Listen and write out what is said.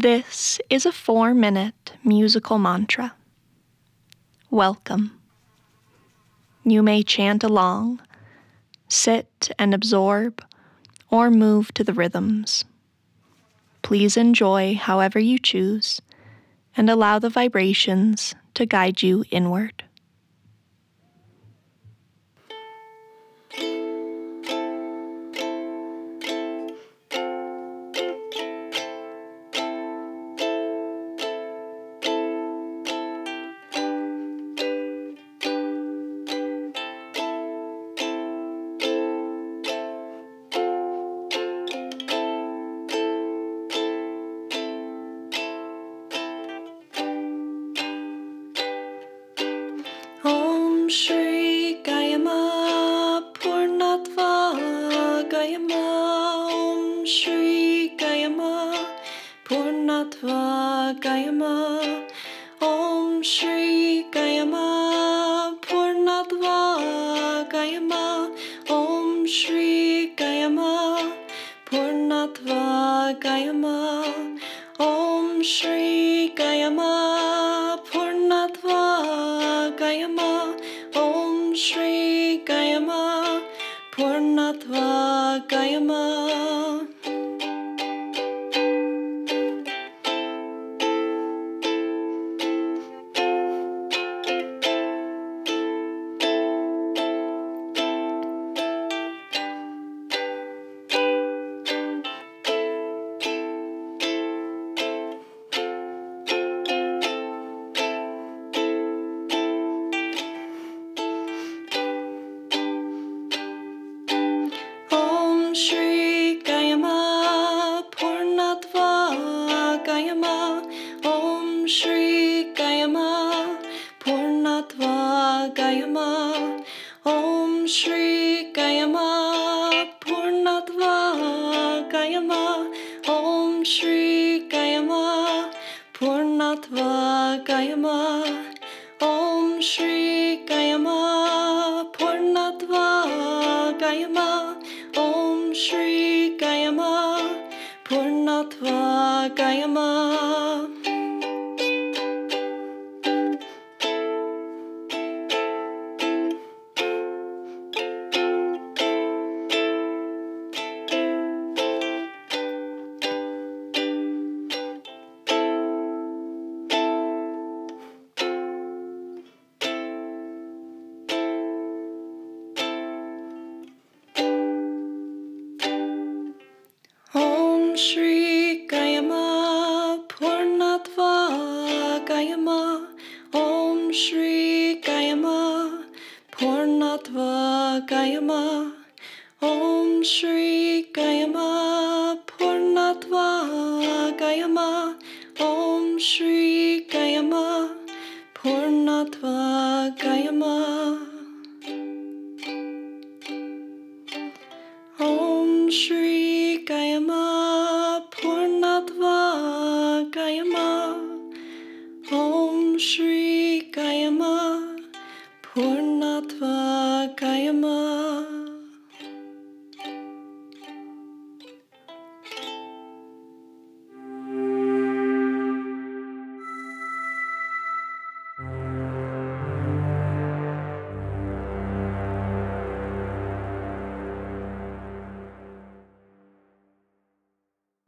This is a four minute musical mantra. Welcome. You may chant along, sit and absorb, or move to the rhythms. Please enjoy however you choose and allow the vibrations to guide you inward. Shri Gaia Ma Purnatva Gaia Ma Om Shri Gaia Ma Purnatva Gaia Ma Om Shri Gaia Ma Purnatva Gaia Ma Om Shri Gaia Ma Purnatva Gaia Ma Om Shri Gaia Ma Purnatva Gaia Ma Shri Gaia Ma Purnatva Gaia Ma Gaia Ma Om Shri Gaia Ma Purnatva Gaia Ma Om Shri Gaia Ma Purnatva Gaia Ma Om Shri Gaia Ma Purnatva Gaia Ma Om Shri Gaia Ma Purnatva Gaia Purnatva Om Shri Gaia Ma Purnatva Om Shri Gaia Ma Purnatva Om Shri Gaia Ma Gaia Ma, Om Shri Gaia Ma, Purna.